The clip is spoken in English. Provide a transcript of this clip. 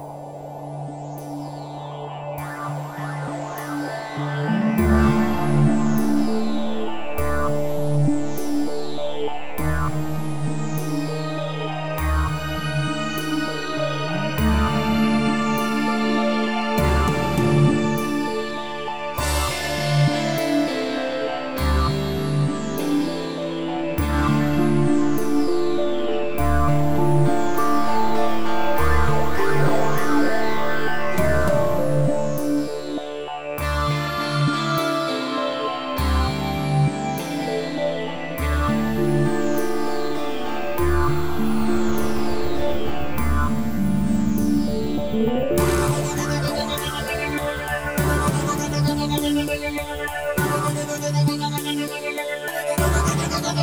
you